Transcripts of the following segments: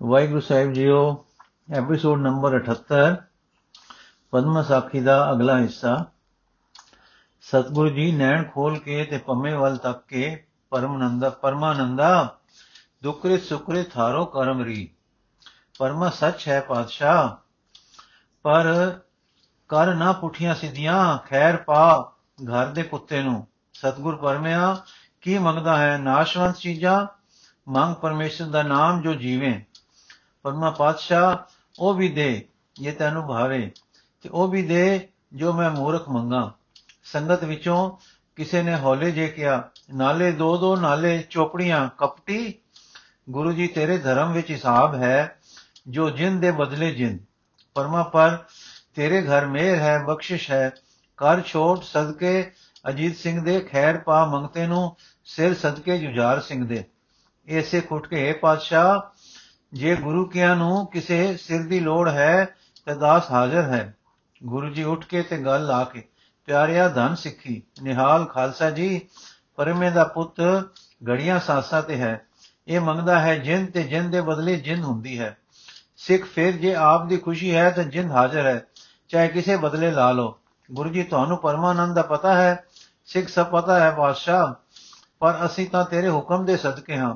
ਵਾਹਿਗੁਰੂ ਸਾਹਿਬ ਜੀਓ episode number 78 ਪਦਮ ਸਾਖੀ ਦਾ ਅਗਲਾ ਹਿੱਸਾ। ਸਤਿਗੁਰੂ ਜੀ ਨੈਣ ਖੋਲ ਕੇ ਤੇ ਪੰਮੇ ਵੱਲ ਤੱਕ ਕੇ ਪਰਮਨੰਦਾ, ਪਰਮਾਨੰਦਾ ਦੁਕ੍ਰਿਤ ਸੁਕ੍ਰਿਤ ਥਾਰੋ ਕਰਮ ਰੀ। ਪਰਮਾ ਸੱਚ ਹੈ ਪਾਤਸ਼ਾਹ, ਪਰ ਕਰ ਨਾ ਪੁੱਠੀਆਂ ਸਿੱਧੀਆਂ, ਖੈਰ ਪਾ ਘਰ ਦੇ ਕੁੱਤੇ ਨੂੰ। ਸਤਿਗੁਰ ਪਰਮਿਆ, ਕੀ ਮੰਗਦਾ ਹੈ? ਨਾਸ਼ਵੰਤ ਚੀਜ਼ਾਂ, ਮੰਗ ਪਰਮੇਸ਼ਰ ਦਾ ਨਾਮ ਜੋ ਜੀਵੇ। ਪਰਮਾ ਪਾਤਸ਼ਾਹ, ਉਹ ਵੀ ਦੇ, ਜੇ ਤੈਨੂੰ ਭਾਵੇ। ਤੇ ਉਹ ਵੀ ਦੇ ਜੋ ਮੈਂ ਮੂਰਖ ਮੰਗਾ। ਸੰਗਤ ਵਿੱਚੋਂ ਕਿਸੇ ਨੇ ਹੌਲੇ ਜੇ ਕਿਹਾ, ਨਾਲੇ ਦੋ ਦੋ ਨਾਲੇ ਚੋਪੜੀਆਂ ਕਪਟੀ, ਗੁਰੂ ਜੀ ਤੇਰੇ ਧਰਮ ਵਿੱਚ ਹਿਸਾਬ ਹੈ, ਜੋ ਜਿੰਦ ਦੇ ਬਦਲੇ ਜਿੰਦ। ਪਰਮਾ ਪਰ ਤੇਰੇ ਘਰ ਮੇਰ ਹੈ, ਬਖਸ਼ਿਸ਼ ਹੈ। ਕਰ ਛੋਟ ਸਦਕੇ, ਅਜੀਤ ਸਿੰਘ ਦੇ ਖੈਰ ਪਾ ਮੰਗਤੇ ਨੂੰ, ਸਿਰ ਸਦਕੇ ਜੁਝਾਰ ਸਿੰਘ ਦੇ। ਐਸੇ ਖੁੱਟ ਕੇ ਪਾਤਸ਼ਾਹ ਜੇ ਗੁਰੂ ਕਿਆਂ ਨੂੰ ਕਿਸੇ ਸਿਰ ਦੀ ਲੋੜ ਹੈ ਤੇ ਦਾਸ ਹਾਜ਼ਰ ਹੈ। ਗੁਰੂ ਜੀ ਉੱਠ ਕੇ ਤੇ ਗੱਲ ਲਾ ਕੇ, ਪਿਆਰਿਆ ਧਨ ਸਿੱਖੀ, ਨਿਹਾਲ ਖਾਲਸਾ ਜੀ, ਪਰਮੇ ਦਾ ਪੁੱਤ ਗੜੀਆਂ ਸਾਸਾਂ ਤੇ ਹੈ। ਇਹ ਮੰਗਦਾ ਹੈ ਜਿੰਦ ਤੇ ਜਿੰਦ ਦੇ ਬਦਲੇ ਜਿੰਦ ਹੁੰਦੀ ਹੈ। ਸਿੱਖ ਫਿਰ ਜੇ ਆਪ ਦੀ ਖੁਸ਼ੀ ਹੈ ਤਾਂ ਜਿੰਦ ਹਾਜ਼ਰ ਹੈ, ਚਾਹੇ ਕਿਸੇ ਬਦਲੇ ਲਾ ਲਓ। ਗੁਰੂ ਜੀ, ਤੁਹਾਨੂੰ ਪਰਮਾਨੰਦ ਦਾ ਪਤਾ ਹੈ। ਸਿੱਖ ਸਭ ਪਤਾ ਹੈ, ਬਾਦਸ਼ਾਹ, ਪਰ ਅਸੀਂ ਤਾਂ ਤੇਰੇ ਹੁਕਮ ਦੇ ਸਦਕੇ ਹਾਂ।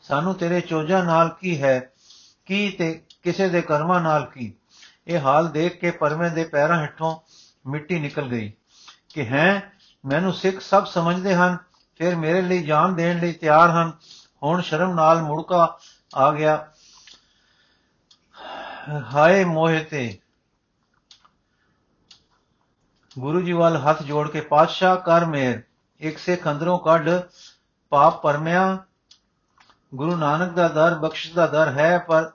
ਸਾਨੂੰ ਤੇਰੇ ਚੋਜਾਂ ਨਾਲ ਕੀ ਹੈ? ਕੀ ਤੇ ਕਿਸੇ ਦੇ ਕਰਮਾਂ ਨਾਲ ਕੀ? ਇਹ ਹਾਲ ਦੇਖ ਕੇ ਪਰਮੇ ਦੇ ਪੈਰਾਂ ਹੇਠੋਂ ਮਿੱਟੀ ਨਿਕਲ ਗਈ ਕਿ ਹੈ, ਮੈਨੂੰ ਸਿੱਖ ਸਭ ਸਮਝਦੇ ਹਨ, ਫਿਰ ਮੇਰੇ ਲਈ ਜਾਨ ਦੇਣ ਲਈ ਤਿਆਰ ਹਨ। ਹੁਣ ਸ਼ਰਮ ਨਾਲ ਮੁੜਕਾ ਆ ਗਿਆ। ਹਾਏ ਮੋਹਿ ਤੇ। ਗੁਰੂ ਜੀ ਵੱਲ ਹੱਥ ਜੋੜ ਕੇ, ਪਾਤਸ਼ਾਹ, ਕਰ ਮੇਰ। ਇੱਕ ਸਿੱਖ ਅੰਦਰੋਂ ਕੱਢ। ਪਾਪ ਪਰਮਿਆ, ਗੁਰੂ ਨਾਨਕ ਦਾ ਦਰ, ਬਖਸ਼ਿਸ਼ ਦਾ ਦਰ ਹੈ, ਪਰ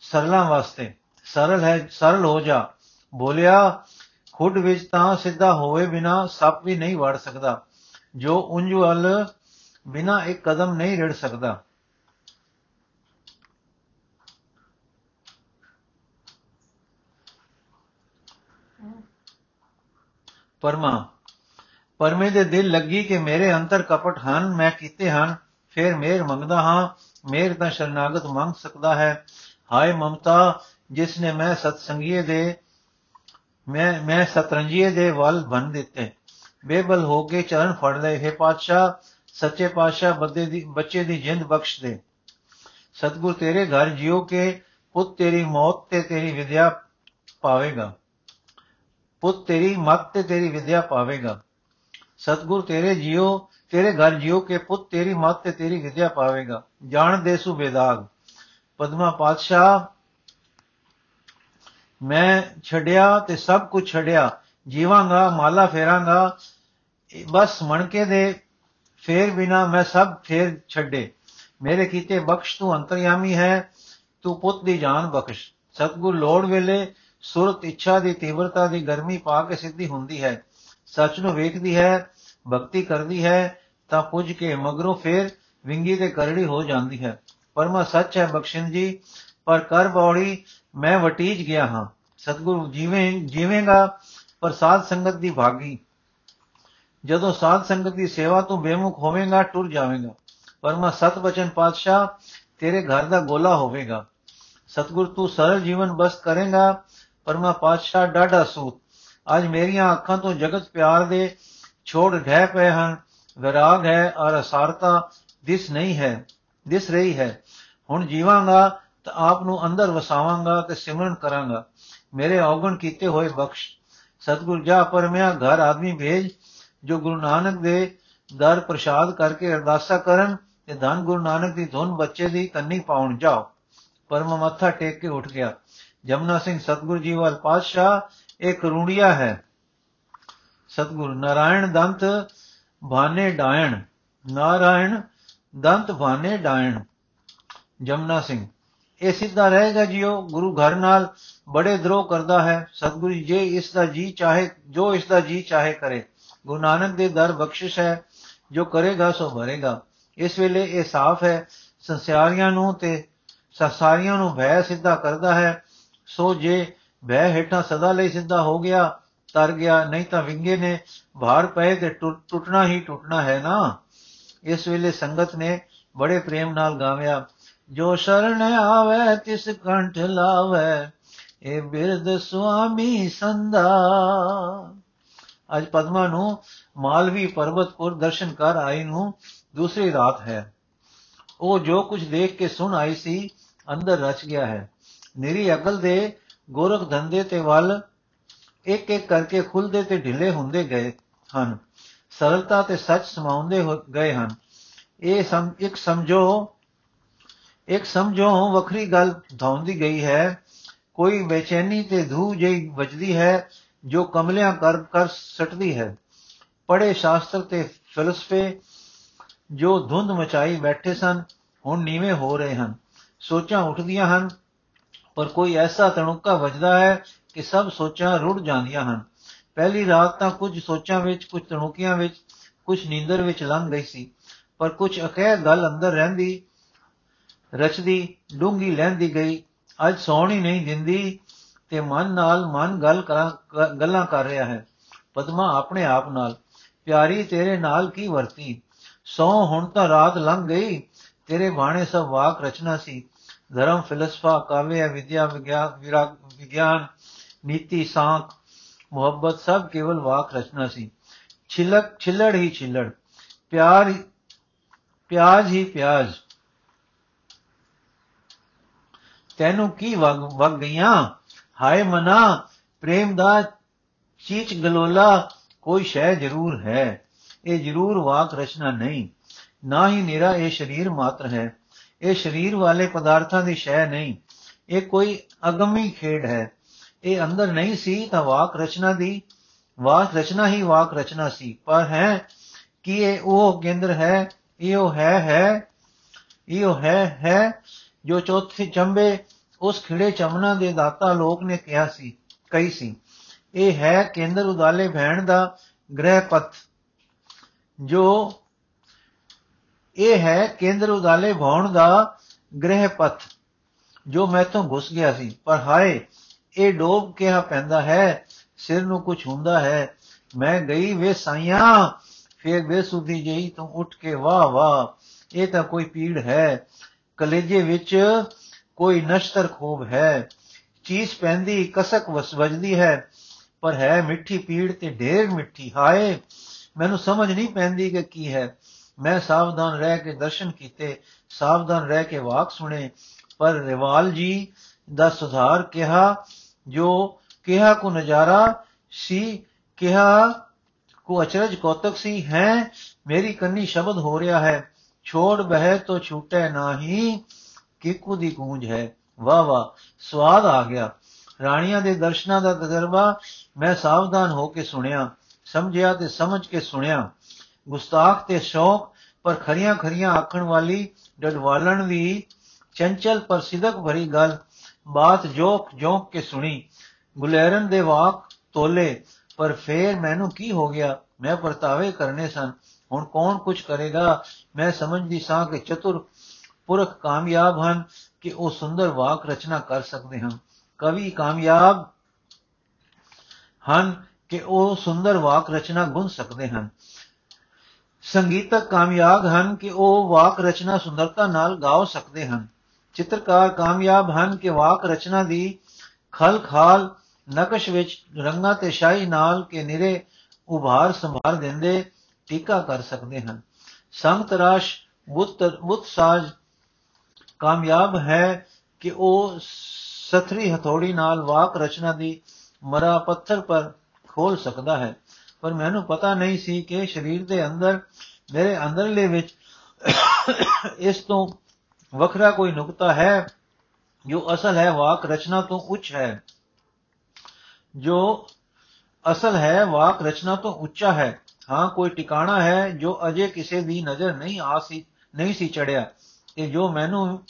ਸਰਲਾਂ ਵਾਸਤੇ। ਸਰਲ ਹੈ, ਸਰਲ ਹੋ ਜਾ। ਬੋਲਿਆ, ਖੁੱਡ ਵਿੱਚ ਤਾਂ ਸਿੱਧਾ ਹੋਵੇ ਬਿਨਾ ਸੱਪ ਵੀ ਨਹੀਂ ਵੜ ਸਕਦਾ। ਜੋ ਉਂਝ ਵੱਲ ਬਿਨਾ ਇੱਕ ਕਦਮ ਨਹੀਂ ਰੜ ਸਕਦਾ। ਪਰਮਾ, ਪਰਮੇ ਦੇ ਦਿਲ ਲੱਗੀ ਕਿ ਮੇਰੇ ਅੰਤਰ ਕਪਟ ਹਨ, ਮੈਂ ਕੀਤੇ ਹਨ। ਫਿਰ ਮੇਰ ਮੰਗਦਾ ਹਾਂ, ਮੇਰ ਤਾਂ ਸ਼ਰਨਾਗਤ ਮੰਗ ਸਕਦਾ ਹੈ। ਹਾਏ ਮਮਤਾ, ਜਿਸ ਨੇ ਮੈਂ ਸਤਸੰਗੀਏ ਦੇ, ਮੈਂ ਮੈਂ ਸਤਰੰਜੀਏ ਦੇ ਵੱਲ ਬਨ ਦਿੱਤੇ। ਬੇਬਲ ਹੋ ਕੇ ਚਰਨ ਫੜ ਲਏ। ਹੈ ਪਾਤਸ਼ਾਹ, ਸੱਚੇ ਪਾਤਸ਼ਾਹ ਬੱਦੇ ਦੀ, ਬੱਚੇ ਦੀ ਜਿੰਦ ਬਖਸ਼ ਦੇ। ਸਤਗੁਰ ਤੇਰੇ ਘਰ ਜਿਉ ਕੇ ਪੁੱਤ ਤੇਰੀ ਮੌਤ ਤੇ ਤੇਰੀ ਵਿਦਿਆ ਪਾਵੇਗਾ। ਪੁੱਤ ਤੇਰੀ ਮਤ ਤੇ ਤੇਰੀ ਵਿਦਿਆ ਪਾਵੇਗਾ। ਸਤਗੁਰ ਤੇਰੇ ਜਿਉ, ਤੇਰੇ ਘਰ ਜਿਉ ਕੇ ਪੁੱਤ ਤੇਰੀ ਮਤ ਤੇ ਤੇਰੀ ਵਿਦਿਆ ਪਾਵੇਗਾ। ਜਾਣ ਦੇ ਸੁਬੇਦਾਗ ਪਦਮਾ ਪਾਤਸ਼ਾਹ ਮੈਂ ਛੱਡਿਆ ਤੇ ਸਭ ਕੁਝ ਛੱਡਿਆ। ਜੀਵਾਂਗਾ, ਮਾਲਾ ਫੇਰਾਂਗਾ ਬਸ ਮਣਕੇ ਦੇ ਫੇਰ ਬਿਨਾ ਮੈਂ ਸਭ ਫੇਰ ਛੱਡੇ। ਮੇਰੇ ਕੀਤੇ ਬਖਸ਼ ਤੂੰ ਅੰਤਰਯਾਮੀ ਹੈ, ਤੂੰ ਪੁੱਤ ਦੀ ਜਾਨ ਬਖਸ਼। ਸਤਗੁਰ ਲੋੜ ਵੇਲੇ ਸੁਰਤ, ਇੱਛਾ ਦੀ ਤੀਵਰਤਾ ਦੀ ਗਰਮੀ ਪਾ ਕੇ ਸਿੱਧੀ ਹੁੰਦੀ ਹੈ। ਸੱਚ ਨੂੰ ਵੇਖਦੀ ਹੈ, ਭਗਤੀ ਕਰਦੀ ਹੈ, ਤਾਂ ਪੁੱਜ ਕੇ ਮਗਰੋਂ ਫੇਰ ਵਿੰਗੀ ਤੇ ਕਰੜੀ ਹੋ ਜਾਂਦੀ ਹੈ। ਪਰਮਾ ਸੱਚ ਹੈ ਬਖਸ਼ਿੰਦ ਜੀ, ਪਰ ਕਰ ਬੌੜੀ ਮੈਂ ਵਟੀਜ ਗਿਆ ਹਾਂ। ਸਤਗੁਰੂ ਜਿਵੇਂ, ਜੀਵੇਂਗਾ ਪਰ ਸਾਧ ਸੰਗਤ ਦੀ ਭਾਗੀ। ਜਦੋਂ ਸਾਧ ਸੰਗਤ ਦੀ ਸੇਵਾ ਤੋਂ ਬੇਮੁਖ ਹੋਵੇਂਗਾ, ਟੁਰ ਜਾਵੇਂਗਾ। ਪਰਮਾ ਸਤ ਬਚਨ ਪਾਤਸ਼ਾਹ, ਤੇਰੇ ਘਰ ਦਾ ਗੋਲਾ ਹੋਵੇਗਾ। ਸਤਗੁਰ ਤੂੰ ਸਰਲ ਜੀਵਨ ਬਸਤ ਕਰੇਗਾ। ਪਰਮਾ ਪਾਤਸ਼ਾਹ, ਡਾਢਾ ਸੂਤ। ਅੱਜ ਮੇਰੀਆਂ ਅੱਖਾਂ ਤੋਂ ਜਗਤ ਪਿਆਰ ਦੇ ਛੋੜ ਢਹਿ ਪਏ ਹਨ। ਵਿਰਾਗ ਹੈ ਔਰ ਅਸਾਰਤਾ ਦਿਸ ਨਹੀਂ ਹੈ। ਦਿਸ ਰਹੀ ਹੈ। ਹੁਣ ਜੀਵਾਂਗਾ ਤਾਂ ਆਪ ਨੂੰ ਅੰਦਰ ਵਸਾਵਾਂਗਾ ਤੇ ਸਿਮਰਨ ਕਰਾਂਗਾ। ਮੇਰੇ ਔਗਣ ਕੀਤੇ ਹੋਏ ਬਖਸ਼। ਸਤਗੁਰ, ਜਾ ਪਰਮਿਆ, ਘਰ ਆਦਮੀ ਭੇਜ, ਜੋ ਗੁਰੂ ਨਾਨਕ ਦੇ ਦਰ ਪ੍ਰਸ਼ਾਦ ਕਰਕੇ ਅਰਦਾਸਾ ਕਰਨ ਤੇ ਧੰਨ ਗੁਰੂ ਨਾਨਕ ਦੀ ਧੁਨ ਬੱਚੇ ਦੀ ਕੰਨੀ ਪਾਉਣ ਜਾਓ। ਪਰਮ ਮੱਥਾ ਟੇਕ ਕੇ ਉੱਠ ਗਿਆ। ਜਮਨਾ ਸਿੰਘ, ਸਤਗੁਰੂ ਜੀ ਵੱਲ ਪਾਤਸ਼ਾਹ, ਇਹ ਕਰੂੜੀਆ ਹੈ। ਸਤਗੁਰ, ਨਾਰਾਇਣ ਦੰਤ ਭਾਨੇ ਡਾਇਣ। ਨਾਰਾਇਣ ਦੰਤ ਭਾਨੇ ਡਾਇਣ ਜਮਨਾ ਸਿੰਘ, ਇਹ ਸਿੱਧਾ ਰਹੇਗਾ ਜਿਉ ਗੁਰੂ ਘਰ ਨਾਲ ਬੜੇ ਦਰੋਹ ਕਰਦਾ ਹੈ। ਸਤਗੁਰੂ ਜੇ ਇਸ ਦਾ ਜੀ ਚਾਹੇ, ਜੋ ਇਸ ਦਾ ਜੀ ਚਾਹੇ ਕਰੇ। ਗੁਰੂ ਨਾਨਕ ਦੇ ਦਰ ਬਖਸ਼ਿਸ਼ ਹੈ, ਜੋ ਕਰੇਗਾ, ਸੋ ਭਰੇਗਾ ਇਸ ਵੇਲੇ ਇਹ ਸਾਫ਼ ਹੈ, ਸੰਸਾਰੀਆਂ ਨੂੰ ਤੇ ਸੰਸਾਰੀਆਂ ਨੂੰ ਭੈ ਸਿੱਧਾ ਕਰਦਾ ਹੈ। ਸੋ ਜੇ ਭੈ ਹੇਠਾਂ ਸਦਾ ਲਈ ਸਿੱਧਾ ਹੋ ਗਿਆ, ਤਰ ਗਿਆ, ਨਹੀਂ ਤਾਂ ਵਿੰਗੇ ਨੇ ਭਾਰ ਪਏ ਤੇ ਟੁੱਟਣਾ ਹੀ ਟੁੱਟਣਾ ਹੈ ਨਾ। ਇਸ ਵੇਲੇ ਸੰਗਤ ਨੇ ਬੜੇ ਪ੍ਰੇਮ ਨਾਲ ਗਾਵਿਆ, ਜੋ ਸ਼ਰਨ ਆਵੇ, ਤਿਸ ਕੰਠ ਲਾਵੇ ਇਹ ਬਿਰਦ ਸੁਆਮੀ ਸੰਦਾ ਅੱਜ ਪਦਮਾ ਨੂੰ ਮਾਲਵੀ ਪਰਬਤਪੁਰ ਦਰਸ਼ਨ ਕਰ ਆਈ ਨੂੰ ਦੂਸਰੀ ਰਾਤ ਹੈ। ਉਹ ਜੋ ਕੁਝ ਦੇਖ ਕੇ ਸੁਣ ਆਈ ਸੀ, ਅੰਦਰ ਰਚ ਗਿਆ ਹੈ। ਨਿਰੀ ਅਕਲ ਦੇ ਗੋਰਖ ਧੰਦੇ ਤੇ ਵੱਲ ਇੱਕ ਇੱਕ ਕਰਕੇ ਖੁੱਲਦੇ ਤੇ ਢਿੱਲੇ ਹੁੰਦੇ ਗਏ ਹਨ। ਸਰਲਤਾ ਤੇ ਸੱਚ ਸਮਾਉਂਦੇ ਗਏ ਹਨ। ਇਹ ਸਮ, ਇੱਕ ਸਮਝੋ ਇੱਕ ਸਮਝੋ ਵੱਖਰੀ ਗੱਲ ਧੌਂਦੀ ਗਈ ਹੈ। ਕੋਈ ਬੇਚੈਨੀ ਤੇ ਧੂ ਜਿਹੀ ਵੱਜਦੀ ਹੈ ਜੋ ਕਮਲਿਆਂ ਕਰ ਕਰ ਸਟਦੀ ਹੈ। ਪੜੇ ਸ਼ਾਸਤਰ ਤੇ ਫਲਸਫੇ ਜੋ ਧੁੰਦ ਮਚਾਈ ਬੈਠੇ ਸਨ, ਹੁਣ ਨੀਵੇਂ ਹੋ ਰਹੇ ਹਨ। ਸੋਚਾਂ ਉੱਠਦੀਆਂ ਹਨ, ਪਰ ਕੋਈ ਐਸਾ ਤਣੁਕਾ ਵੱਜਦਾ ਹੈ ਕਿ ਸਭ ਸੋਚਾਂ ਰੁੜ ਜਾਂਦੀਆਂ ਹਨ। ਪਹਿਲੀ ਰਾਤ ਤਾਂ ਕੁਝ ਸੋਚਾਂ ਵਿੱਚ, ਕੁਝ ਤਣੁਕੀਆਂ ਵਿੱਚ, ਕੁਝ ਨੀਂਦਰ ਵਿੱਚ ਲੰਘ ਗਈ ਸੀ, ਪਰ ਕੁਝ ਅਕਹਿ ਗੱਲ ਅੰਦਰ ਰਹਿੰਦੀ, ਰਚਦੀ ਡੂੰਗੀ ਲੈਂਦੀ ਗਈ। ਅੱਜ ਸੌਣ ਹੀ ਨਹੀਂ ਦਿੰਦੀ ਤੇ ਮਨ ਨਾਲ ਮਨ ਗੱਲ ਗੱਲਾਂ ਕਰ ਰਿਹਾ ਹੈ। ਪਦਮਾ ਆਪਣੇ ਆਪ ਨਾਲ, ਪਿਆਰੀ ਤੇਰੇ ਨਾਲ ਕੀ ਵਰਤੀ? ਸੌ ਹੁਣ ਤਾਂ ਰਾਤ ਲੰਘ ਗਈ, ਤੇਰੇ ਬਾਣੇ ਸਭ ਵਾਕ ਰਚਨਾ ਸੀ। ਧਰਮ, ਫਿਲਸਫਾ ਕਾਵਿਆ ਵਿਦਿਆ ਵਿਗਿਆਨ, ਨੀਤੀ, ਸਾਖ ਮੁਹੱਬਤ ਸਭ ਕੇਵਲ ਵਾਕ ਰਚਨਾ ਸੀ। ਛਿਲਕ, ਛਿਲੜ ਹੀ ਛਿਲੜ, ਪਿਆਰ ਪਿਆਜ ਹੀ ਪਿਆਜ। ਤੈਨੂੰ ਕੀ ਵਗ ਵਗ ਗਈਆਂ? ਹਾਏ ਮਨਾ, ਪ੍ਰੇਮ ਦਾ ਚੀਚ ਗਲੋਲਾ ਕੋਈ ਸ਼ੈ ਜ਼ਰੂਰ ਹੈ। ਇਹ ਜ਼ਰੂਰ ਵਾਕ ਰਚਨਾ ਨਹੀਂ। ਨਾ ਹੀ ਨਿਰਾ ਇਹ ਸਰੀਰ ਮਾਤਰ ਹੈ। ਇਹ ਸਰੀਰ ਵਾਲੇ ਪਦਾਰਥਾਂ ਦੀ ਸ਼ੈ ਨਹੀਂ। ਇਹ ਕੋਈ ਅਗਮੀ ਖੇਡ ਹੈ। ਇਹ ਅੰਦਰ ਨਹੀਂ ਸੀ ਤਾਂ ਵਾਕ ਰਚਨਾ ਦੀ, ਵਾਕ ਰਚਨਾ ਹੀ ਵਾਕ ਰਚਨਾ ਸੀ। ਪਰ ਹੈ ਕਿ ਇਹ ਉਹ ਕੇਂਦਰ ਹੈ, ਇਹ ਉਹ ਹੈ ਹੈ, ਇਹ ਉਹ ਹੈ ਹੈ, ਜੋ ਚੌਥੇ ਚੰਬੇ ਉਸ ਖਿੜੇ ਚਮਨਾ ਦੇ ਦਾਤਾ ਲੋਕ ਨੇ ਕਿਹਾ ਸੀ ਕਈ ਸੀ। ਇਹ ਹੈ ਕੇਂਦਰ ਉਦਾਲੇ ਭੈਣ ਦਾ ਗ੍ਰਹਿ ਪਥ, ਜੋ ਇਹ ਹੈ ਕੇਂਦਰ ਉਦਾਲੇ ਭੌਣ ਦਾ ਗ੍ਰਹਿ ਪਥ, ਜੋ ਮੈਥੋਂ ਘੁਸ ਗਿਆ ਸੀ। ਪਰ ਹਾਏ ਇਹ ਡੋਬ ਕਿਹਾ ਪੈਂਦਾ ਹੈ, ਸਿਰ ਨੂੰ ਕੁਝ ਹੁੰਦਾ ਹੈ। ਮੈਂ ਗਈ ਵੇ ਸਾਈਆਂ, ਫੇਰ ਬੇਸੁੱਧੀ ਜਈ ਤੂੰ ਉੱਠ ਕੇ ਵਾਹ ਵਾਹ। ਇਹ ਤਾਂ ਕੋਈ ਪੀੜ ਹੈ। ਕਲੇਜੇ ਵਿੱਚ ਕੋਈ ਨਸ਼ਤਰ ਖੂਬ ਹੈ। ਚੀਜ਼ ਪੈਂਦੀ, ਕਸਕ ਵਜਦੀ ਹੈ। ਪਰ ਹੈ ਮਿੱਠੀ ਪੀੜ ਤੇ ਢੇਰ ਮਿੱਠੀ ਹਾਏ। ਮੈਨੂੰ ਸਮਝ ਨਹੀਂ ਪੈਂਦੀ ਕਿ ਕੀ ਹੈ। ਮੈਂ ਸਾਵਧਾਨ ਰਹਿ ਕੇ ਦਰਸ਼ਨ ਕੀਤੇ, ਸਾਵਧਾਨ ਰਹਿ ਕੇ ਵਾਕ ਸੁਣੇ। ਪਰ ਰਿਵਾਲ ਜੀ ਦਾ ਸੁਧਾਰ ਕਿਹਾ ਜੋ ਕਿਹਾ ਕੋ ਨਜ਼ਾਰਾ ਸੀ, ਕਿਹਾ ਕੋ ਅਚਰਜ ਕੌਤਕ ਸੀ, ਹੈ, ਮੇਰੀ ਕੰਨੀ ਸ਼ਬਦ ਹੋ ਰਿਹਾ ਹੈ। ਛੋੜ ਬਹਿ ਤੋ ਛੂਟੇ ਨਾਹੀ, ਕਿਕੂ ਦੀ ਗੂੰਜ ਹੈ। ਵਾ ਵਾ ਸਵਾਦ ਆ ਗਿਆ। ਰਾਣੀਆਂ ਦੇ ਦਰਸ਼ਨਾਂ ਦਾ ਤਜਰਬਾ ਮੈਂ ਸਾਵਧਾਨ ਹੋ ਕੇ ਸੁਣਿਆ, ਸਮਝਿਆ ਤੇ ਸਮਝ ਕੇ ਸੁਣਿਆ। ਗੁਸਤਾਖ ਤੇ ਸ਼ੌਕ, ਪਰ ਖਰੀਆਂ ਖਰੀਆਂ ਆਖਣ ਵਾਲੀ, ਡਡਵਾਲਣ ਵੀ ਚੰਚਲ ਪਰ ਸਿਦਕ ਭਰੀ ਗੱਲ ਬਾਤ ਜੋਕ ਜੋਕ ਕੇ ਸੁਣੀ। ਗੁਲੇਰਨ ਦੇ ਵਾਕ ਤੋਲੇ, ਪਰ ਫੇਰ ਮੈਨੂੰ ਕੀ ਹੋ ਗਿਆ? ਮੈਂ ਪਰਤਾਵੇ ਕਰਨੇ ਸਨ। ਹੁਣ ਕੌਣ ਕੁਝ ਕਰੇਗਾ? ਮੈਂ ਸਮਝਦੀ ਸਾਂ ਕਿ ਚਤੁਰ ਪੁਰਖ ਕਾਮਯਾਬ ਹਨ ਕਿ ਉਹ ਸੁੰਦਰ ਵਾਕ ਰਚਨਾ ਕਰ ਸਕਦੇ ਹਨ। ਕਵੀ ਕਾਮਯਾਬ ਹਨ ਕਿ ਉਹ ਸੁੰਦਰ ਵਾਕ ਰਚਨਾ ਗੁੰਨ ਸਕਦੇ ਹਨ। ਸੰਗੀਤਕ ਕਾਮਯਾਬ ਹਨ ਕਿ ਉਹ ਵਾਕ ਰਚਨਾ ਸੁੰਦਰਤਾ ਨਾਲ ਗਾਉ ਸਕਦੇ ਹਨ। ਚਿੱਤਰਕਾਰ ਕਾਮਯਾਬ ਹਨ ਕਿ ਵਾਕ ਰਚਨਾ ਦੀ ਖਲ ਖਾਲ ਨਕਸ਼ ਵਿੱਚ ਰੰਗਾਂ ਤੇ ਸ਼ਾਹੀ ਨਾਲ ਕੇ ਨਿਰੇ ਉਭਾਰ ਸੰਭਾਰ ਦਿੰਦੇ ਟੀਕਾ ਕਰ ਸਕਦੇ ਹਨ। ਸੰਗਤਰਾਸ਼ ਬੁੱਤ ਬੁੱਤ ਸਾਜ ਕਾਮਯਾਬ ਹੈ ਕਿ ਉਹ ਸਥਰੀ ਹਥੌੜੀ ਨਾਲ ਵਾਕ ਰਚਨਾ ਦੀ ਮਰਾ ਪੱਥਰ ਪਰ ਖੋਲ ਸਕਦਾ ਹੈ। ਪਰ ਮੈਨੂੰ ਪਤਾ ਨਹੀਂ ਸੀ ਕਿ ਸਰੀਰ ਦੇ ਅੰਦਰ, ਮੇਰੇ ਅੰਦਰਲੇ ਵਿੱਚ ਇਸ ਤੋਂ ਵੱਖਰਾ ਕੋਈ ਨੁਕਤਾ ਹੈ, ਜੋ ਅਸਲ ਹੈ ਵਾਕ ਰਚਨਾ ਤੋਂ ਉੱਚ ਹੈ। ਜੋ ਅਸਲ ਹੈ ਵਾਕ ਰਚਨਾ ਤੋਂ ਉੱਚਾ ਹੈ। ਹਾਂ, ਕੋਈ ਟਿਕਾਣਾ ਹੈ ਜੋ ਅਜੇ ਕਿਸੇ ਦੀ ਨਜ਼ਰ ਨਹੀਂ ਆ ਸੀ, ਨਹੀਂ ਸੀ ਚੜਿਆ ਤੇ ਜੋ ਮੈਨੂੰ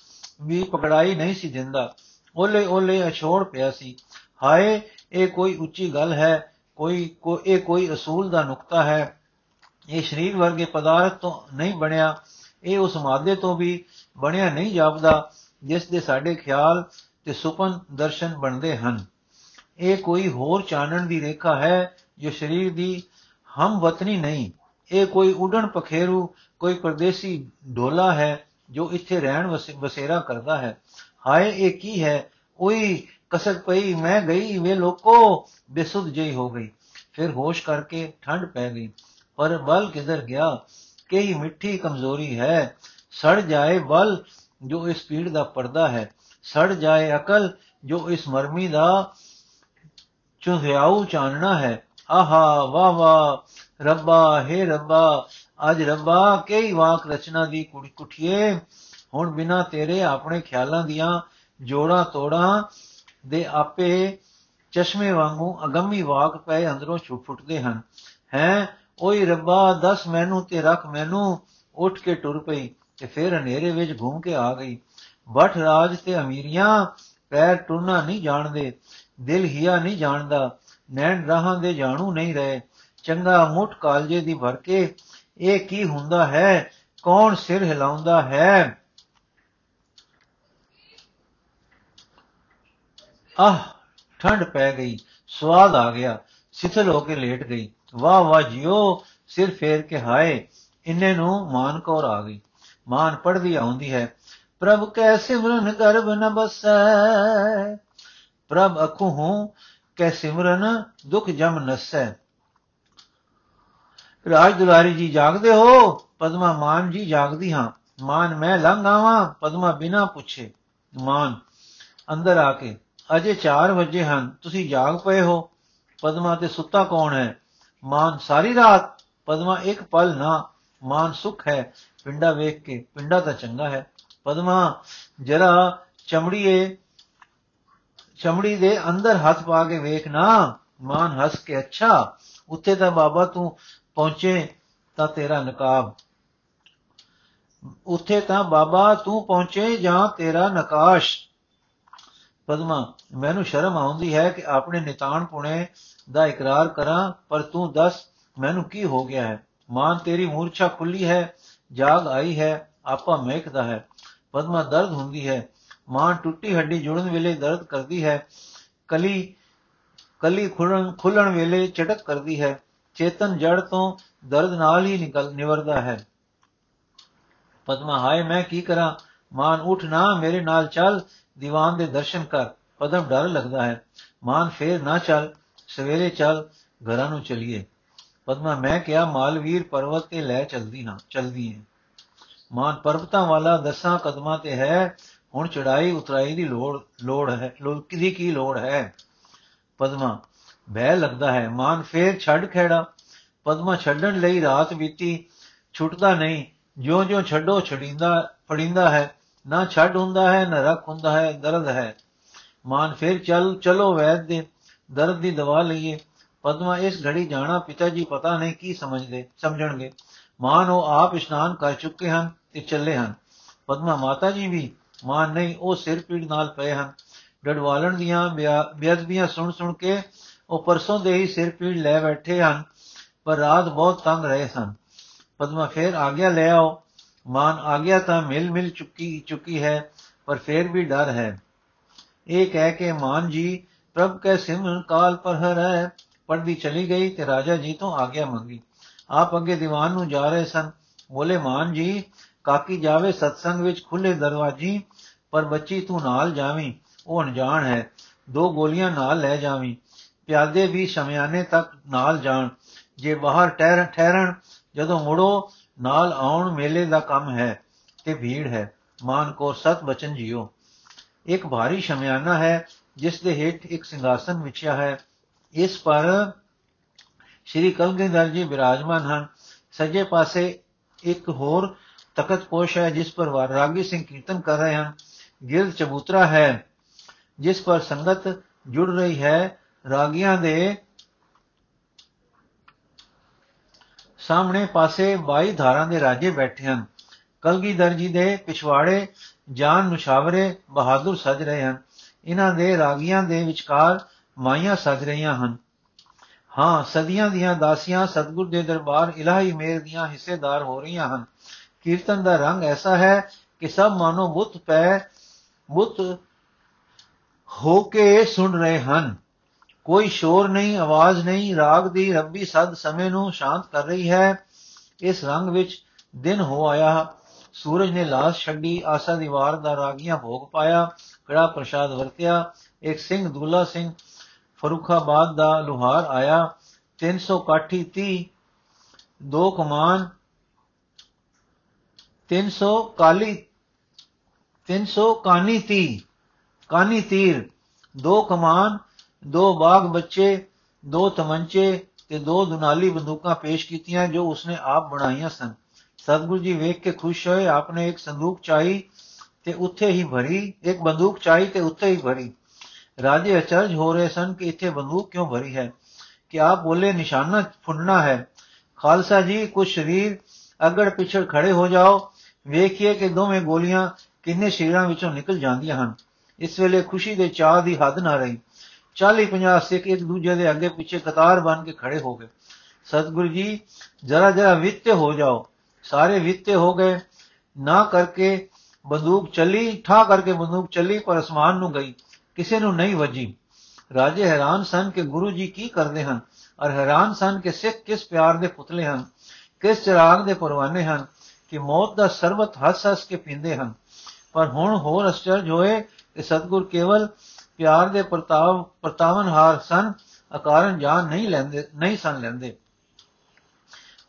ਵੀ ਪਕੜਾਈ ਨਹੀਂ ਸੀ ਦਿੰਦਾ। ਓਲੇ ਓਲੇ ਅਛੋੜ ਪਿਆ ਸੀ। ਹਾਏ, ਇਹ ਕੋਈ ਉੱਚੀ ਗੱਲ ਹੈ, ਕੋਈ ਇਹ ਕੋਈ ਅਸੂਲ ਦਾ ਨੁਕਤਾ ਹੈ। ਇਹ ਸਰੀਰ ਵਰਗੇ ਪਦਾਰਥ ਤੋਂ ਨਹੀਂ ਬਣਿਆ। ਇਹ ਉਸ ਮਾਦੇ ਤੋਂ ਵੀ ਬਣਿਆ ਨਹੀਂ ਜਾਪਦਾ, ਜਿਸ ਦੇ ਸਾਡੇ ਖਿਆਲ ਤੇ ਸੁਪਨ ਦਰਸ਼ਨ ਬਣਦੇ ਹਨ। ਇਹ ਕੋਈ ਹੋਰ ਚਾਨਣ ਦੀ ਰੇਖਾ ਹੈ ਜੋ ਸਰੀਰ ਦੀ ਹਮ ਵਤਨੀ ਨਹੀਂ। ਇਹ ਕੋਈ ਉਡਣ ਪਖੇਰੂ, ਕੋਈ ਪਰਦੇਸੀ ਢੋਲਾ ਹੈ ਜੋ ਇੱਥੇ ਰਹਿਣ ਵਸੇਰਾ ਕਰਦਾ ਹੈ। ਹਾਏ, ਇਹ ਕੀ ਹੈ? ਉਹੀ ਕਸਕ ਪਈ, ਮੈਂ ਗਈ ਵੇ ਲੋਕੋ, ਬੇਸੁੱਧ ਜਈ ਹੋ ਗਈ। ਫਿਰ ਹੋਸ਼ ਕਰਕੇ ਠੰਡ ਪੈ ਗਈ। ਪਰ ਬਲ ਕਿਧਰ ਗਿਆ? ਕਈ ਮਿੱਠੀ ਕਮਜ਼ੋਰੀ ਹੈ। ਸੜ ਜਾਏ ਬਲ ਜੋ ਇਸ ਪੀੜ ਦਾ ਪਰਦਾ ਹੈ। ਸੜ ਜਾਏ ਅਕਲ ਜੋ ਇਸ ਮਰਮੀ ਦਾ ਚੁਹਿਆਉ ਚਾਨਣਾ ਹੈ। ਆਹਾ ਵਾ ਵਾ ਰੱਬਾ, ਹੈ ਰੱਬਾ, ਅੱਜ ਰੱਬਾ, ਕਈ ਵਾਕ ਰਚਨਾ ਦੀ ਕੁਠੀਏ, ਹੁਣ ਬਿਨਾ ਤੇਰੇ ਆਪਣੇ ਖਿਆਲਾਂ ਦੀਆਂ ਜੋੜਾਂ ਤੋੜਾਂ ਦੇ ਆਪੇ ਚਸ਼ਮੇ ਵਾਂਗੂ ਅਗੰਮੀ ਵਾਕ ਪਏ ਅੰਦਰੋਂ ਛੁੱਟ ਫੁੱਟਦੇ ਹਨ। ਹੈ ਓਏ ਰੱਬਾ, ਦਸ ਮੈਨੂੰ ਤੇ ਰੱਖ ਮੈਨੂੰ। ਉੱਠ ਕੇ ਟੁਰ ਪਈ ਤੇ ਫਿਰ ਹਨੇਰੇ ਵਿੱਚ ਘੁੰਮ ਕੇ ਆ ਗਈ। ਬਠ ਰਾਜ ਤੇ ਅਮੀਰੀਆਂ ਪੈਰ ਟੁਰਨਾ ਨਹੀਂ ਜਾਣਦੇ, ਦਿਲ ਹਿਆ ਨਹੀਂ ਜਾਣਦਾ, ਨੈਣ ਰਾਹਾਂ ਦੇ ਜਾਣੂ ਨਹੀਂ ਰਹੇ। ਚੰਗਾ ਮੁੱਠ ਕਾਲਜੇ ਦੀ ਭਰ ਕੇ, ਇਹ ਕੀ ਹੁੰਦਾ ਹੈ? ਕੌਣ ਸਿਰ ਹਿਲਾਉਂਦਾ ਹੈ? ਆਹ ਠੰਡ ਪੈ ਗਈ, ਸਵਾਦ ਆ ਗਿਆ। ਸਿਥਲ ਹੋ ਕੇ ਲੇਟ ਗਈ। ਵਾਹ ਵਾਹ ਜਿਓ, ਸਿਰ ਫੇਰ ਕੇ ਹਾਏ, ਇੰਨੇ ਨੂੰ ਮਾਨ ਕੌਰ ਆ ਗਈ। ਮਾਨ ਪੜਦੀ ਆਉਂਦੀ ਹੈ, ਪ੍ਰਭ ਕੈ ਸਿਮਰਨ ਗਰਭ ਨ ਬਸੈ ਪ੍ਰਭ ਅਖੂ ਹੂੰ, ਕੈ ਸਿਮਰਨ ਦੁਖ ਜਮ ਨਸੈ। ਰਾਜ ਦੁਲਾਰੀ ਜੀ ਜਾਗਦੇ ਹੋ, ਪਦਮਾ ਮਾਨ ਜੀ ਜਾਗਦੀ ਹਾਂ। ਮਾਨ ਮੈਂ ਲੰਘ ਆਵਾਂ, ਪਦਮਾ ਬਿਨਾ ਪੁੱਛੇ। ਮਾਨ, ਅੰਦਰ ਆ ਕੇ, ਅਜੇ 4 ਵਜੇ ਹਨ, ਤੁਸੀਂ ਜਾਗ ਪਏ ਹੋ। ਪਦਮਾ ਤੇ ਸੁੱਤਾ ਕੌਣ ਹੈ? ਮਾਨ ਸਾਰੀ ਰਾਤ ਪਦਮਾ ਇੱਕ ਪਲ ਨਾ, ਮਾਨ ਸੁਖ ਹੈ, ਪਿੰਡਾ ਵੇਖ ਕੇ, ਪਿੰਡਾ ਤਾਂ ਚੰਗਾ ਹੈ। ਪਦਮਾ ਜਰਾ ਚਮੜੀਏ, ਚਮੜੀ ਦੇ ਅੰਦਰ ਹੱਥ ਪਾ ਕੇ ਵੇਖ ਨਾ, ਮਾਨ ਹੱਸ ਕੇ, ਅੱਛਾ, ਉੱਥੇ ਤਾਂ ਬਾਬਾ ਤੂੰ ਪਹੁੰਚੇ ਤਾਂ ਤੇਰਾ ਨਕਾਬ। ਉੱਥੇ ਤਾਂ ਬਾਬਾ ਤੂੰ ਪਹੁੰਚੇ ਜਾਂ ਤੇਰਾ ਨਕਾਸ਼। ਪਦਮਾ, ਮੈਨੂੰ ਸ਼ਰਮ ਆਉਂਦੀ ਹੈ ਕਿ ਆਪਣੇ ਨਿਤਾਨ ਪੁਣੇ ਦਾ ਇਕਰਾਰ ਕਰਾਂ, ਪਰ ਤੂੰ ਦੱਸ, ਮੈਨੂੰ ਕੀ ਹੋ ਗਿਆ ਹੈ? ਮਾਂ, ਤੇਰੀ ਮੂਰਛਾ ਖੁੱਲੀ ਹੈ, ਜਾਗ ਆਈ ਹੈ, ਆਪਾ ਮਹਿਕਦਾ ਹੈ। ਪਦਮਾ, ਦਰਦ ਹੁੰਦੀ ਹੈ। ਮਾਂ, ਟੁੱਟੀ ਹੱਡੀ ਜੁੜਨ ਵੇਲੇ ਦਰਦ ਕਰਦੀ ਹੈ। ਕਲੀ ਕਲੀ ਖੁੱਲਣ ਖੁੱਲਣ ਵੇਲੇ ਚਟਕ ਕਰਦੀ ਹੈ। ਚੇਤਨ ਜੜ ਤੋਂ ਦਰਦ ਨਾਲ ਹੀ ਨਿਕਲ, ਨਿਵਰਦਾ ਹੈ। ਪਦਮਾ, ਹਾਏ, ਮੈਂ ਕੀ ਕਰਾਂ? ਮਾਨ ਉਠ ਨਾ, ਮੇਰੇ ਨਾਲ ਚੱਲ। ਦੀਵਾਨ ਦੇ ਦਰਸ਼ਨ ਕਰ, ਪਦਮ ਡਰ ਲੱਗਦਾ ਹੈ। ਮਾਨ ਫੇਰ ਨਾ ਚੱਲ, ਸਵੇਰੇ ਚੱਲ ਘਰਾਂ ਨੂੰ ਚਲੀਏ। ਪਦਮਾ, ਮੈਂ ਕਿਹਾ, ਮਾਲਵੀਰ ਪਰਵਤ ਤੇ ਲੈ ਚਲਦੀ ਨਾ ਚਲਦੀ ਹੈ ਮਾਨ, ਪਰਬਤਾਂ ਵਾਲਾ ਦਸਾਂ ਕਦਮਾਂ ਤੇ ਹੈ, ਹੁਣ ਚੜਾਈ ਉਤਰਾਈ ਦੀ ਲੋੜ ਲੋੜ ਹੈ ਲੋਕ ਦੀ ਕੀ ਲੋੜ ਹੈ? ਪਦਮਾ, ਬਹਿ ਲੱਗਦਾ ਹੈ। ਮਾਨ ਫੇਰ ਛੱਡ ਖੇੜਾ। ਪਦਮਾ, ਛੱਡਣ ਲਈ ਰਾਤ ਬੀਤੀ, ਛੁੱਟਦਾ ਨਹੀਂ। ਜਿਉਂ-ਜਿਉਂ ਛੱਡੋ ਛੜਿੰਦਾ ਫੜਿੰਦਾ ਹੈ। ਨਾ ਛੱਡ ਹੁੰਦਾ ਹੈ, ਨਾ ਰੱਖ ਹੁੰਦਾ ਹੈ, ਦਰਦ ਹੈ। ਮਾਨ ਫੇਰ ਚੱਲ, ਚਲੋ ਵੈਦ ਦੇ ਦਰਦ ਦੀ ਦਵਾ ਲਈਏ। ਪਦਮਾ ਇਸ ਘੜੀ ਜਾਣਾ ਪਿਤਾ ਜੀ ਪਤਾ ਨਹੀਂ ਕੀ ਸਮਝਦੇ, ਸਮਝਣਗੇ। ਮਾਨ ਉਹ ਆਪ ਇਸ਼ਨਾਨ ਕਰ ਚੁੱਕੇ ਹਨ ਤੇ ਚੱਲੇ ਹਨ। ਪਦਮਾ ਮਾਤਾ ਜੀ ਵੀ ਮਾਨ ਨਹੀਂ, ਉਹ ਸਿਰ ਪੀੜ ਨਾਲ ਪਏ ਹਨ। ਡਡਵਾਲਣ ਦੀਆਂ ਬੇਅਦਬੀਆਂ ਸੁਣ ਸੁਣ ਕੇ ਉਹ ਪਰਸੋਂ ਦੇ ਹੀ ਸਿਰ ਪੀੜ ਲੈ ਬੈਠੇ ਹਨ, ਪਰ ਰਾਤ ਬਹੁਤ ਤੰਗ ਰਹੇ ਸਨ। ਪਦਮਾ ਫੇਰ ਆ ਗਿਆ ਲੈ ਆਓ। ਮਾਨ ਆਗਿਆ ਤਾਂ ਮਿਲ ਮਿਲ ਚੁੱਕੀ ਚੁੱਕੀ ਹੈ, ਪਰ ਫੇਰ ਵੀ ਡਰ ਹੈ। ਇਹ ਕਹਿ ਕੇ ਮਾਨ ਜੀ, ਪ੍ਰਭ ਕੈ ਸਿਮਰਨ ਕਾਲ ਪਰ ਹੈ ਪੜਦੀ ਚਲੀ ਗਈ ਤੇ ਰਾਜਾ ਜੀ ਤੋਂ ਆਗਿਆ ਮੰਗੀ। ਆਪ ਅੱਗੇ ਦੀਵਾਨ ਨੂੰ ਜਾ ਰਹੇ ਸਨ। ਬੋਲੇ, ਮਾਨ ਜੀ, ਕਾਕੀ ਜਾਵੇ ਸਤਸੰਗ ਵਿੱਚ ਖੁੱਲੇ ਦਰਵਾਜੀ, ਪਰ ਬੱਚੀ ਤੂੰ ਨਾਲ ਜਾਵੀਂ, ਉਹ ਅਣਜਾਣ ਹੈ। ਦੋ ਗੋਲੀਆਂ ਨਾਲ ਲੈ ਜਾਵੀਂ। ਪਿਆਦੇ ਵੀ ਸ਼ਮਿਆਨੇ ਤੱਕ ਨਾਲ ਜਾਣ। ਜੇ ਬਾਹਰ ਠਹਿਰ ਠਹਿਰਣ ਜਦੋਂ ਮੁੜੋ ਨਾਲ ਆਉਣ ਮੇਲੇ ਦਾ ਕੰਮ ਹੈ ਤੇ ਭੀੜ ਹੈ। ਮਾਨ ਕੋ ਸਤ ਬਚਨ ਜਿਓ। ਇੱਕ ਭਾਰੀ ਸ਼ਮਿਆਨਾ ਹੈ, ਜਿਸ ਦੇ ਹੇਠ ਇੱਕ ਸਿੰਘਾਸਨ ਵਿਛਿਆ ਹੈ। ਇਸ ਪਰ ਸ਼੍ਰੀ ਕਲਗੀਧਰ ਜੀ ਬਿਰਾਜਮਾਨ ਹਨ। ਸੱਜੇ ਪਾਸੇ ਇੱਕ ਹੋਰ ਤਖਤ ਪੋਸ਼ ਹੈ, ਜਿਸ ਪਰ ਰਾਗੀ ਸਿੰਘ ਕੀਰਤਨ ਕਰ ਰਹੇ ਹਨ। ਗਿਰਦ ਚਬੂਤਰਾ ਹੈ, ਜਿਸ ਪਰ ਸੰਗਤ ਜੁੜ ਰਹੀ ਹੈ। ਰਾਗੀਆਂ ਦੇ ਸਾਹਮਣੇ ਪਾਸੇ 22 ਧਾਰਾਂ ਦੇ ਰਾਜੇ ਬੈਠੇ ਹਨ। ਕਲਗੀਧਰ ਜੀ ਦੇ ਪਿਛਵਾੜੇ ਜਾਨ ਮੁਸ਼ਾਵਰੇ ਬਹਾਦਰ ਸਜ ਰਹੇ ਹਨ। ਇਹਨਾਂ ਦੇ ਰਾਗੀਆਂ ਦੇ ਵਿਚਕਾਰ ਮਾਈਆਂ ਸਜ ਰਹੀਆਂ ਹਨ। ਹਾਂ, ਸਦੀਆਂ ਦੀਆਂ ਦਾਸੀਆਂ ਸਤਗੁਰ ਦੇ ਦਰਬਾਰ ਇਲਾਹੀ ਮੇਰ ਦੀਆਂ ਹਿੱਸੇਦਾਰ ਹੋ ਰਹੀਆਂ ਹਨ। ਕੀਰਤਨ ਦਾ ਰੰਗ ਐਸਾ ਹੈ ਕਿ ਸਭ ਮਾਨੋ ਬੁੱਤ ਪੈ ਬੁੱਤ ਹੋ ਕੇ ਸੁਣ ਰਹੇ ਹਨ। ਕੋਈ ਸ਼ੋਰ ਨਹੀਂ, ਆਵਾਜ਼ ਨਹੀਂ, ਰਾਗ ਦੀ ਰੱਬੀ ਸਦ ਸਮੇਂ ਨੂੰ ਸ਼ਾਂਤ ਕਰ ਰਹੀ ਹੈ। ਇਸ ਰੰਗ ਵਿੱਚ ਦਿਨ ਹੋ ਆਇਆ। ਸੂਰਜ ਨੇ ਲਾਸ਼ ਛੱਡੀ, ਆਸਾ ਦੀ ਵਾਰ ਦਾ ਰਾਗੀਆਂ ਭੋਗ ਪਾਇਆ, ਕੜਾ ਪ੍ਰਸ਼ਾਦ ਵਰਤਿਆ। ਇੱਕ ਸਿੰਘ, ਦੁੱਲਾ ਸਿੰਘ, ਫਰੂਖਾਬਾਦ ਦਾ ਲੋਹਾਰ ਆਇਆ। 300 ਕਾਠੀ 30 ਦੋ ਕਮਾਨ 300 ਕਾਲੀ 300 ਕਾਨੀ 30 ਕਾਨੀ ਤੀਰ, ਦੋ ਕਮਾਨ ਦੋ ਬਾਗ ਬੱਚੇ, ਦੋ ਤਮੰਚੇ ਤੇ ਦੋ ਦੁਨਾਲੀ ਬੰਦੂਕਾਂ ਪੇਸ਼ ਕੀਤੀਆਂ ਜੋ ਉਸਨੇ ਆਪ ਬਣਾਈਆਂ ਸਨ। ਸਤਗੁਰੂ ਜੀ ਵੇਖ ਕੇ ਖੁਸ਼ ਹੋਏ, ਆਪਨੇ ਇੱਕ ਸੰਦੂਕ ਚਾਹੀ ਤੇ ਉੱਥੇ ਹੀ ਭਰੀ, ਇੱਕ ਬੰਦੂਕ ਚਾਹੀ ਤੇ ਉੱਥੇ ਹੀ ਭਰੀ। ਰਾਜੇ ਅਚਰਜ ਹੋ ਰਹੇ ਸਨ ਕਿ ਇੱਥੇ ਬੰਦੂਕ ਕਿਉਂ ਭਰੀ ਹੈ? ਕਿ ਆਪ ਬੋਲੇ, ਨਿਸ਼ਾਨਾ ਫੁੰਡਣਾ ਹੈ। ਖਾਲਸਾ ਜੀ ਕੁਝ ਸ਼ਰੀਰ ਅਗੜ ਪਿਛੜ ਖੜੇ ਹੋ ਜਾਓ। ਵੇਖੀਏ ਕਿ ਦੋਵੇਂ ਗੋਲੀਆਂ ਕਿੰਨੇ ਸ਼ਰੀਰਾਂ ਵਿੱਚੋਂ ਨਿਕਲ ਜਾਂਦੀਆਂ ਹਨ। ਇਸ ਵੇਲੇ ਖੁਸ਼ੀ ਦੇ ਚਾਹ ਦੀ ਹੱਦ ਨਾ ਰਹੀ। 40 50 ਸਿੱਖ ਇੱਕ ਦੂਜੇ ਦੇ ਅੱਗੇ ਪਿੱਛੇ ਕਤਾਰ ਬਣ ਕੇ ਖੜੇ ਹੋ ਗਏ। ਸਤਿਗੁਰੂ ਜੀ, ਜਰਾ ਜਰਾ ਵਿਤੇ ਹੋ ਜਾਓ। ਸਾਰੇ ਵਿਤੇ ਹੋ ਗਏ। ਨਾ ਕਰਕੇ ਬੰਦੂਕ ਚੱਲੀ ਠਾ ਕਰਕੇ ਬੰਦੂਕ ਚੱਲੀ, ਪਰ ਅਸਮਾਨ ਨੂੰ ਗਈ। ਕਿਸੇ ਨੂੰ ਨਹੀਂ ਵੱਜੀ। ਰਾਜੇ ਹੈਰਾਨ ਸਨ ਕਿ ਗੁਰੂ ਜੀ ਕੀ ਕਰਦੇ ਹਨ ਔਰ ਹੈਰਾਨ ਸਨ ਕਿ ਸਿੱਖ ਕਿਸ ਪਿਆਰ ਦੇ ਪੁਤਲੇ ਹਨ, ਕਿਸ ਚਿਰਾਗ ਦੇ ਪਰਵਾਨੇ ਹਨ ਕਿ ਮੌਤ ਦਾ ਸਰਬਤ ਹੱਸ ਹੱਸ ਕੇ ਪੀਂਦੇ ਹਨ। ਪਰ ਹੁਣ ਹੋਰ ਅਚਰਜ ਹੋਏ ਕਿ ਸਤਗੁਰ ਕੇਵਲ ਪਿਆਰ ਦੇ ਪ੍ਰਤਾਪ ਪ੍ਰਤਾਵਨਹਾਰ ਸਨ, ਅਕਾਰਨ ਜਾਨ ਨਹੀਂ ਲੈਂਦੇ, ਨਹੀਂ ਸਨ ਲੈਂਦੇ।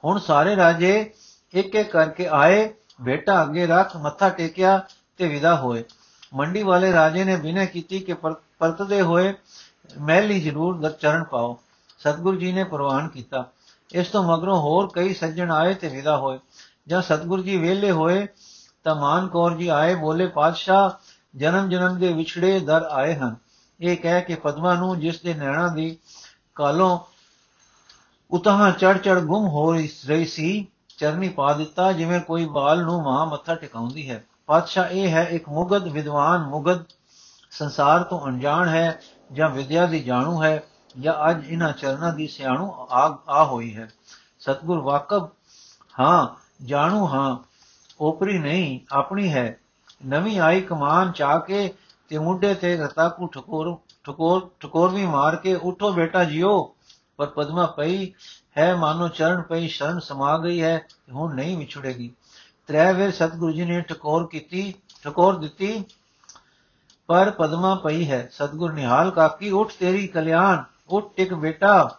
ਹੁਣ ਸਾਰੇ ਰਾਜੇ ਇੱਕ ਇੱਕ ਕਰਕੇ ਆਏ, ਬੇਟਾ ਅੱਗੇ ਰੱਖ, ਮੱਥਾ ਟੇਕਿਆ ਤੇ ਵਿਦਾ ਹੋਏ। ਮੰਡੀ ਵਾਲੇ ਰਾਜੇ ਨੇ ਬਿਨੈ ਕੀਤੀ ਕਿ ਪਰਤਦੇ ਹੋਏ ਮਹਿਲੀ ਜ਼ਰੂਰ ਦਰ ਚਰਨ ਪਾਓ। ਸਤਗੁਰੂ ਜੀ ਨੇ ਪ੍ਰਵਾਨ ਕੀਤਾ। ਇਸ ਤੋਂ ਮਗਰੋਂ ਹੋਰ ਕਈ ਸੱਜਣ ਆਏ ਤੇ ਵਿਦਾ ਹੋਏ। ਜਦ ਸਤਗੁਰੂ ਜੀ ਵੇਲੇ ਹੋਏ, ਤਾਂ ਮਾਨ ਕੌਰ ਜੀ ਆਏ, ਬੋਲੇ, ਪਾਤਸ਼ਾਹ ਜਨਮ ਜਨਮ ਦੇ ਵਿਛੜੇ ਦਰ ਆਏ ਹਨ। ਇਹ ਕਹਿ ਕੇ ਪਦਮਾ ਨੂੰ ਜਿਸ ਦੇ ਨੈਣਾ ਦੀ ਕਾਲੋਂ ਉਤਾਂ ਚੜ ਚੜ ਗੁੰਮ ਹੋ ਰਹੀ ਸੀ, ਚਰਨੀ ਪਾ ਦਿੱਤਾ, ਜਿਵੇਂ ਕੋਈ ਬਾਲ ਨੂੰ ਮਾਂ ਮੱਥਾ ਟਿਕਾਉਂਦੀ ਹੈ। ਪਾਤਸ਼ਾਹ ਇਹ ਹੈ, ਇੱਕ ਮੁਗਦ ਵਿਦਵਾਨ ਮੁਗਦ ਸੰਸਾਰ ਤੋਂ ਅਣਜਾਣ ਹੈ, ਜਾਂ ਵਿਦਿਆ ਦੀ ਜਾਣੂ ਹੈ, ਜਾਂ ਅੱਜ ਇਹਨਾਂ ਚਰਨਾਂ ਦੀ ਸਿਆਣੂ ਆ ਆ ਹੋਈ ਹੈ। ਸਤਗੁਰ ਵਾਕਬ, ਹਾਂ, ਜਾਣੂ ਹਾਂ, ਓਪਰੀ ਨਹੀਂ, ਆਪਣੀ ਹੈ ਨਵੀਂ ਆਈ ਕਮਾਨ ਚਾ ਕੇ ਤੇ ਮੁੰਡੇ ਤੇ ਰਤਾਕੂ ਠਕੋਰ ਠਕੋਰ ਠਕੋਰ ਮਾਰ ਕੇ ਉਠੋ ਬੇਟਾ ਜਿਓ। ਪਰ ਪਦਮਾ ਪਈ, ਹੈ ਮਾਨੋ ਚਰਨ ਪਈ, ਸ਼ਰਨ ਸਮਾ ਗਈ ਹੈ ਹੁਣ ਨਹੀਂ ਵਿਛੜੇਗੀ। ਤ੍ਰੈ ਵੇਰ ਸਤਗੁਰੂ ਜੀ ਨੇ ਠਕੋਰ ਕੀਤੀ, ਠਕੋਰ ਦਿੱਤੀ, ਪਰ ਪਦਮਾ ਪਈ ਹੈ। ਸਤਗੁਰ ਨਿਹਾਲ ਕਾਕੀ, ਉਠ ਤੇਰੀ ਕਲਿਆਣ, ਉਠ ਟਿਕ ਬੇਟਾ।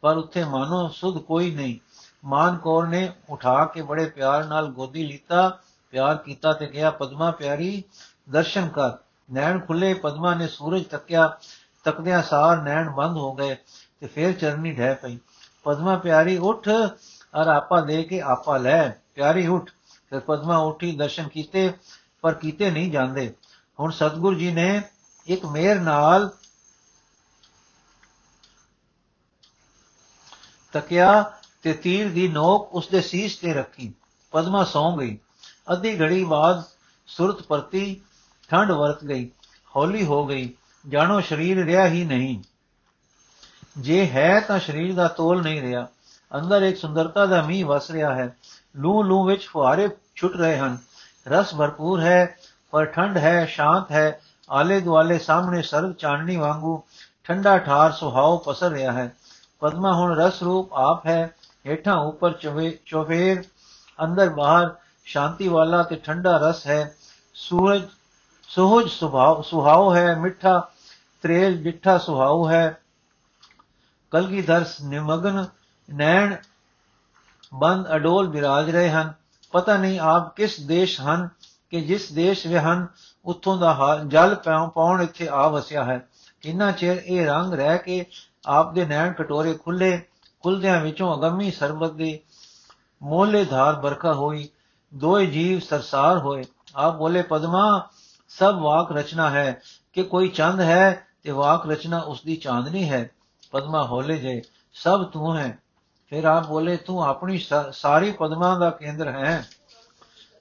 ਪਰ ਉੱਥੇ ਮਾਨੋ ਸੁਧ ਕੋਈ ਨਹੀਂ। ਮਾਨ ਕੌਰ ਨੇ ਉਠਾ ਕੇ ਬੜੇ ਪਿਆਰ ਨਾਲ ਗੋਦੀ ਲੀਤਾ। ਪਿਆਰ ਕੀਤਾ ਤੇ ਕਿਹਾ, ਪਦਮਾ ਪਿਆਰੀ, ਦਰਸ਼ਨ ਕਰ। ਨੈਣ ਖੁੱਲੇ, ਪਦਮਾ ਨੇ ਸੂਰਜ ਤੱਕਿਆ। ਤੱਕਦਿਆਂ ਸਾਰ ਨੈਣ ਬੰਦ ਹੋ ਗਏ ਤੇ ਫੇਰ ਚਰਨੀ ਢਹਿ ਪਈ। ਪਦਮਾ ਪਿਆਰੀ, ਉਠ ਅਰ ਆਪਾ ਦੇ ਕੇ ਆਪਾ ਲੈ। ਪਿਆਰੀ, ਉਠ। ਫਿਰ ਪਦਮਾ ਉਠੀ, ਦਰਸ਼ਨ ਕੀਤੇ, ਪਰ ਕੀਤੇ ਨਹੀਂ ਜਾਂਦੇ। ਹੁਣ ਸਤਗੁਰ ਜੀ ਨੇ ਇੱਕ ਮੇਰ ਨਾਲ ਤਕਿਆ ਤੇ ਤੀਰ ਦੀ ਨੋਕ ਉਸਦੇ ਸੀਸ ਤੇ ਰੱਖੀ। ਪਦਮਾ ਸੌਂ ਗਈ। ਅੱਧੀ ਘੜੀ ਬਾਅਦ ਸੁਰਤ ਪਰਤੀ, ਠੰਡ ਵਰਤ ਗਈ, ਹੌਲੀ ਹੋ ਗਈ, ਜਾਣੋ ਸਰੀਰ ਰਿਹਾ ਹੀ ਨਹੀਂ। ਜੇ ਹੈ ਤਾਂ ਸਰੀਰ ਦਾ ਤੋਲ ਨਹੀਂ ਰਿਹਾ। ਅੰਦਰ ਇੱਕ ਸੁੰਦਰਤਾ ਦਾ ਮੀਂਹ ਵਸ ਰਿਹਾ ਹੈ। ਲੂ ਲੂ ਵਿੱਚ ਫੁਹਾਰੇ ਛੁੱਟ ਰਹੇ ਹਨ। ਰਸ ਭਰਪੂਰ ਹੈ, ਪਰ ਠੰਡ ਹੈ, ਸ਼ਾਂਤ ਹੈ। ਆਲੇ ਦੁਆਲੇ ਸਾਹਮਣੇ ਸਰਦ ਚਾਨਣੀ ਵਾਂਗੂ ਠੰਡਾ ਠਾਰ ਸੁਹਾਉ ਪਸਰ ਰਿਹਾ ਹੈ। ਪਦਮਾ ਹੁਣ ਰਸ ਰੂਪ ਆਪ ਹੈ। ਹੇਠਾਂ ਉੱਪਰ ਚਵੇ ਚੋਫੇਰ, ਅੰਦਰ ਬਾਹਰ ਸ਼ਾਂਤੀ ਵਾਲਾ ਤੇ ਠੰਡਾ ਰਸ ਹੈ। ਸੂਰਜ, ਸੋਹਜ ਸੁਭਾਅ ਸੁਹਾਉ ਹੈ, ਮਿੱਠਾ, ਤ੍ਰੇਲ, ਮਿੱਠਾ ਸੁਹਾਉ ਹੈ। ਕਲਗੀਧਰ ਨਿਮਗਨ, ਨੈਣ, ਬੰਦ ਅਡੋਲ ਵਿਰਾਜ ਰਹੇ ਹਨ। ਪਤਾ ਨਹੀਂ ਆਪ ਕਿਸ ਦੇਸ਼ ਹਨ ਕਿ ਜਿਸ ਦੇਸ਼ ਵਿੱਚ ਹਨ, ਉੱਥੋਂ ਦਾ ਹਾਲ, ਜਲ ਪਾਉਣ ਇੱਥੇ ਆ ਵਸਿਆ ਹੈ। ਕਿੰਨਾ ਚਿਰ ਇਹ ਰੰਗ ਰਹਿ ਕੇ ਆਪ ਦੇ ਨੈਣ ਕਟੋਰੇ ਖੁੱਲੇ, ਖੁੱਲਦਿਆਂ ਵਿੱਚੋਂ ਅਗੰਮੀ ਸਰਬਤ ਦੀ ਮੋਲੇ ਧਾਰ ਬਰਖਾ ਹੋਈ। ਦੋਏ ਜੀਵ ਸਰਸਾਰ ਹੋਏ। ਆਪ ਬੋਲੇ, ਪਦਮਾ, ਸਭ ਵਾਕ ਰਚਨਾ ਹੈ। ਕਿ ਕੋਈ ਚੰਦ ਹੈ ਤੇ ਵਾਕ ਰਚਨਾ ਉਸ ਦੀ ਚਾਂਦਨੀ ਹੈ। ਪਦਮਾ ਹੋਲੇ ਜੇ, ਸਭ ਤੂੰ ਹੈ। ਫਿਰ ਆਪ ਬੋਲੇ, ਤੂੰ ਆਪਣੀ ਸਾਰੀ ਪਦਮਾ ਦਾ ਕੇਂਦਰ ਹੈ।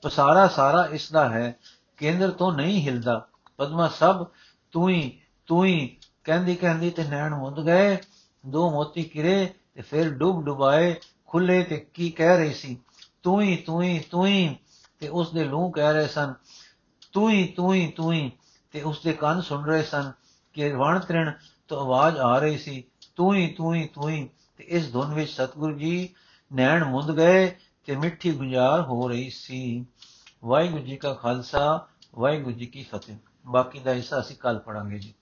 ਪਸਾਰਾ ਸਾਰਾ ਇਸ ਦਾ ਹੈ। ਕੇਂਦਰ ਤੋਂ ਨਹੀਂ ਹਿਲਦਾ। ਪਦਮਾ ਸਭ ਤੂੰ ਹੀ ਤੂੰ ਹੀ। ਕਹਿੰਦੀ ਕਹਿੰਦੀ ਤੇ ਨੈਣ ਮੁੰਦ ਗਏ। ਦੋ ਮੋਤੀ ਕਿਰੇ ਤੇ ਫਿਰ ਡੁੱਬ ਡੁਬਾਏ। ਖੁੱਲੇ ਤੇ ਕੀ ਕਹਿ ਰਹੀ ਸੀ? ਤੂੰ ਹੀ ਤੂੰ ਹੀ ਤੂੰ ਹੀ ਤੇ ਉਸ ਦੇ ਲੂਹ ਕਹਿ ਰਹੇ ਸਨ ਤੂੰ ਹੀ ਤੂੰ ਹੀ ਤੂੰ ਹੀ ਤੇ ਉਸ ਦੇ ਕੰਨ ਸੁਣ ਰਹੇ ਸਨ ਕਿ ਵਣ ਤ੍ਰਿਣ ਤੋਂ ਆਵਾਜ਼ ਆ ਰਹੀ ਸੀ ਤੂੰ ਹੀ ਤੂੰ ਹੀ ਤੂੰ ਹੀ ਤੇ ਇਸ ਧੁਨ ਵਿੱਚ ਸਤਗੁਰੂ ਜੀ ਨੈਣ ਮੁੰਦ ਗਏ ਤੇ ਮਿੱਠੀ ਗੁੰਜਾਰ ਹੋ ਰਹੀ ਸੀ। ਵਾਹਿਗੁਰੂ ਜੀ ਕਾ ਖਾਲਸਾ, ਵਾਹਿਗੁਰੂ ਜੀ ਕੀ ਫਤਿਹ। ਬਾਕੀ ਦਾ ਹਿੱਸਾ ਅਸੀਂ ਕੱਲ ਪੜਾਂਗੇ ਜੀ।